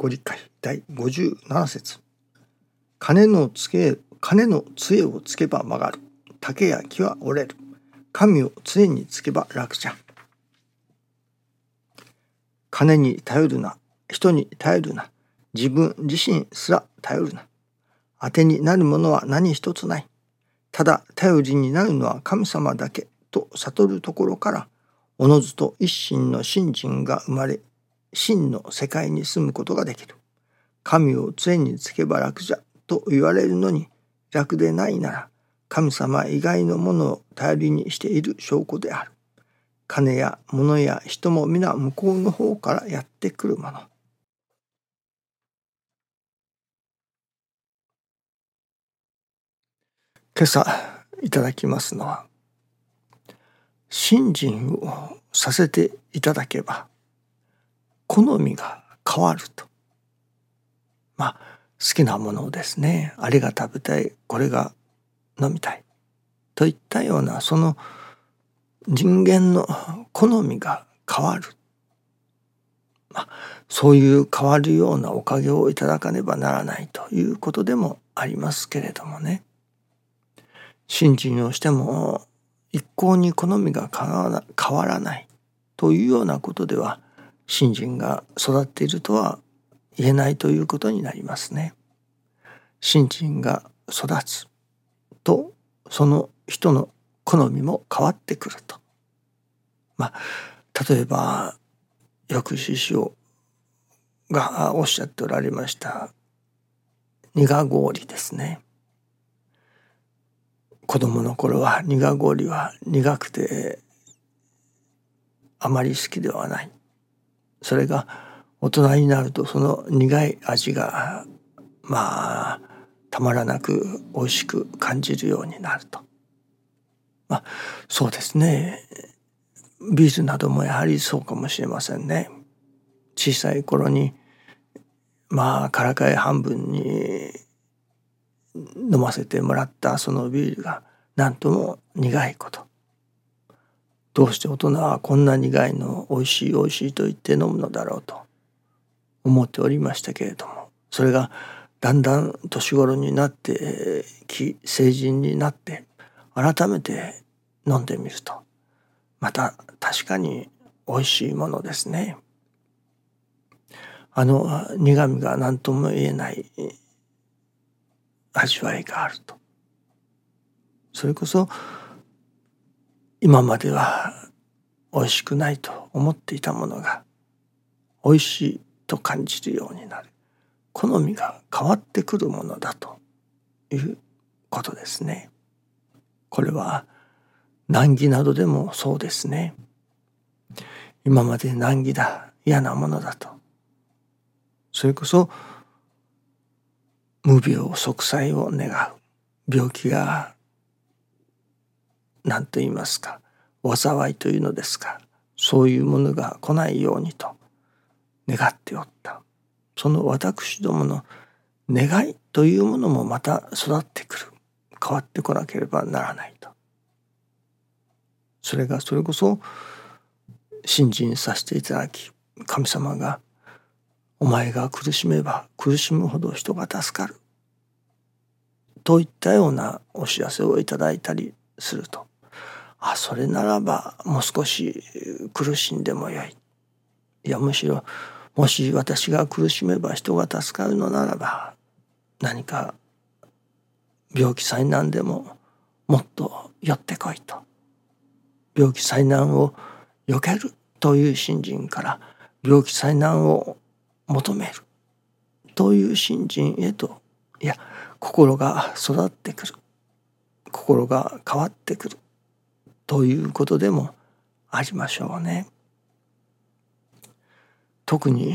ご理解第57節。金のつけ金の杖をつけば曲がる。竹や木は折れる。神を杖につけば楽じゃ金に頼るな。人に頼るな。自分自身すら頼るな。当てになるものは何一つない。ただ頼りになるのは神様だけと悟るところからおのずと一心の信心が生まれ真の世界に住むことができる神を杖につけば楽じゃと言われるのに楽でないなら神様以外のものを頼りにしている証拠である。金や物や人も皆向こうの方からやってくるもの。今朝いただきますのは信心をさせていただけば好みが変わると。まあ好きなものをですねあれが食べたいこれが飲みたいといったようなその人間の好みが変わる、まあ、そういう変わるようなおかげをいただかねばならないということでもありますけれどもね。信心をしても一向に好みが変わらないというようなことでは信心が育っているとは言えないということになりますね。信心が育つとその人の好みも変わってくると。まあ例えばよく師匠がおっしゃっておられました苦氷ですね。子供の頃は苦氷は苦くてあまり好きではない。それが大人になるとその苦い味がまあたまらなく美味しく感じるようになると。まあそうですねビールなどもやはりそうかもしれませんね。小さい頃にまあからかい半分に飲ませてもらったそのビールがなんとも苦いこと。どうして大人はこんな苦いの美味しい美味しいと言って飲むのだろうと思っておりましたけれどもそれがだんだん年頃になってき成人になって改めて飲んでみるとまた確かに美味しいものですね。あの苦みが何とも言えない味わいがあると。それこそ今までは美味しくないと思っていたものが美味しいと感じるようになる好みが変わってくるものだということですね。これは難儀などでもそうですね。今まで難儀だ嫌なものだとそれこそ無病息災を願う病気が何と言いますか災いというのですかそういうものが来ないようにと願っておった。その私どもの願いというものもまた育ってくる。変わってこなければならないと。それがそれこそ信心させていただき神様が「お前が苦しめば苦しむほど人が助かる」といったようなお知らせをいただいたりすると。あそれならばもう少し苦しんでもよい。いやむしろもし私が苦しめば人が助かるのならば何か病気災難でももっと寄ってこいと。病気災難を避けるという信心から病気災難を求める。という信心へといや心が育ってくる。心が変わってくる。ということでもありましょうね。特に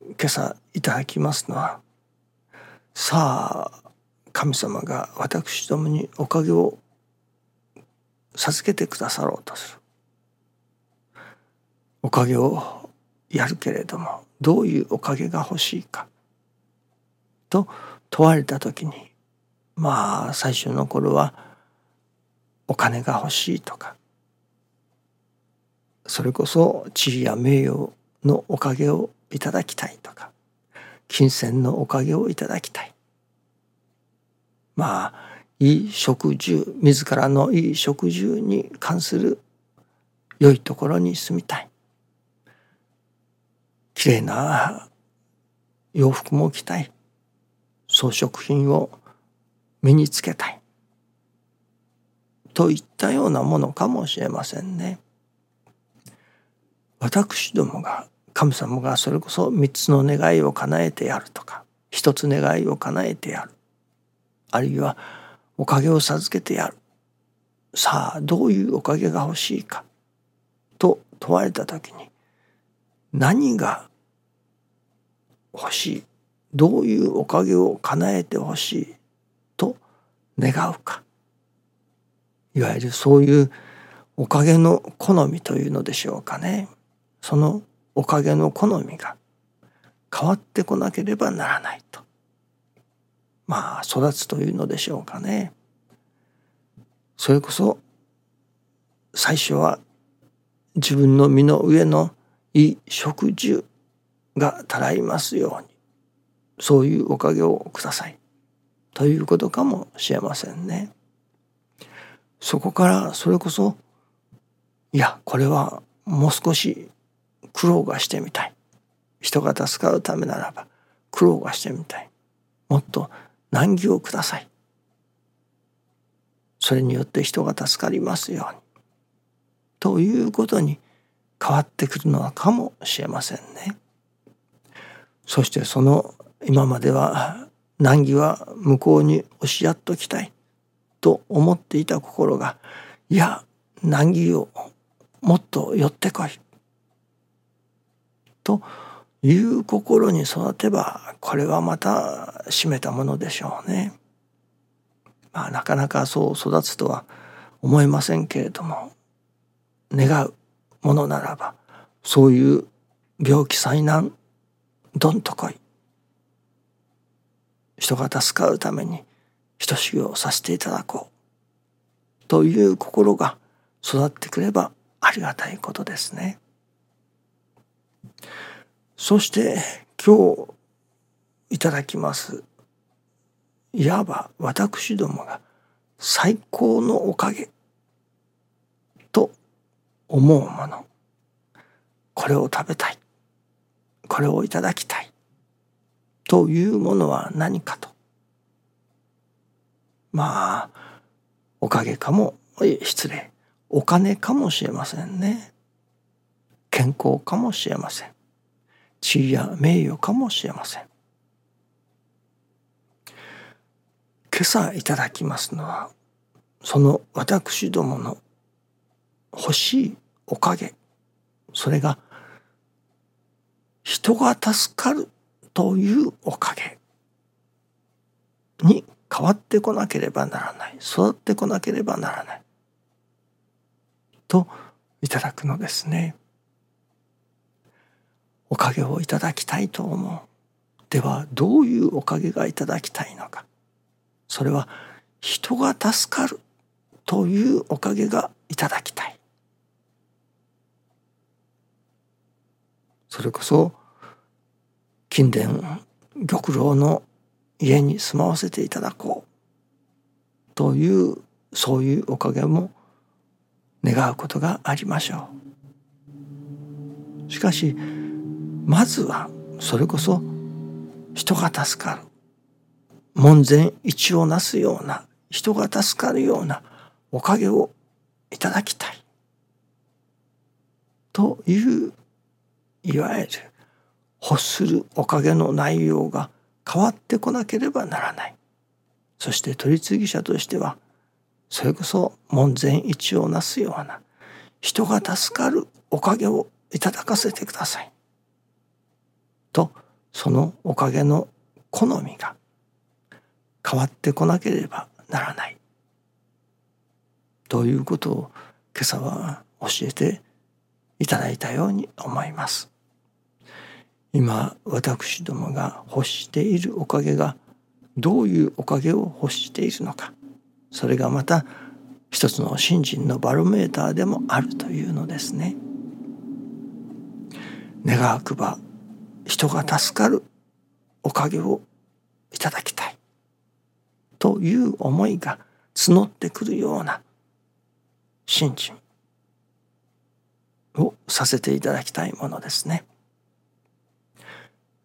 今朝いただきますのはさあ神様が私どもにおかげを授けてくださろうとするおかげをやるけれどもどういうおかげが欲しいかと問われた時にまあ最初の頃はお金が欲しいとかそれこそ地位や名誉のおかげをいただきたいとか金銭のおかげをいただきたい。まあいい食住自らのいい食住に関する良いところに住みたい。きれいな洋服も着たい。装飾品を身につけたい。といったようなものかもしれませんね。私どもが神様がそれこそ三つの願いを叶えてやるとか一つ願いを叶えてやる。あるいはおかげを授けてやる。さあどういうおかげが欲しいかと問われた時に何が欲しいどういうおかげを叶えてほしいと願うか。いわゆるそういうおかげの好みというのでしょうかね。そのおかげの好みが変わってこなければならないと。まあ育つというのでしょうかね。それこそ最初は自分の身の上のいい食事がたらいますように。そういうおかげをください。ということかもしれませんね。そこからそれこそいやこれはもう少し苦労がしてみたい。人が助かるためならば苦労がしてみたい。もっと難儀をください。それによって人が助かりますように。ということに変わってくるのはかもしれませんね。そしてその今までは難儀は向こうに押しやっときたい。と思っていた心がいや難儀をもっと寄ってこいという心に育てばこれはまた締めたものでしょうね。まあなかなかそう育つとは思いませんけれども願うものならばそういう病気災難どんと来い人が助かるために等しぎをさせていただこう。という心が育ってくればありがたいことですね。そして今日いただきますいわば私どもが最高のおかげと思うもの。これを食べたい。これをいただきたい。というものは何かとまあおかげかも失礼。お金かもしれませんね。健康かもしれません。地位や名誉かもしれません。今朝いただきますのはその私どもの欲しいおかげ。それが人が助かるというおかげに変わってこなければならない育ってこなければならないといただくのですね。おかげをいただきたいと思う。ではどういうおかげがいただきたいのか。それは人が助かるというおかげがいただきたい。それこそ近伝玉露の家に住まわせていただこうというそういうおかげも願うことがありましょう。しかしまずはそれこそ人が助かる門前一をなすような人が助かるようなおかげをいただきたいといういわゆる欲するおかげの内容が変わってこなければならない。そして取り次ぎ者としてはそれこそ門前一をなすような人が助かるおかげをいただかせてください。とそのおかげの好みが変わってこなければならない。ということを今朝は教えていただいたように思います。今私どもが欲しているおかげがどういうおかげを欲しているのかそれがまた一つの信心のバロメーターでもあるというのですね。願わくば人が助かるおかげをいただきたいという思いが募ってくるような信心をさせていただきたいものですね。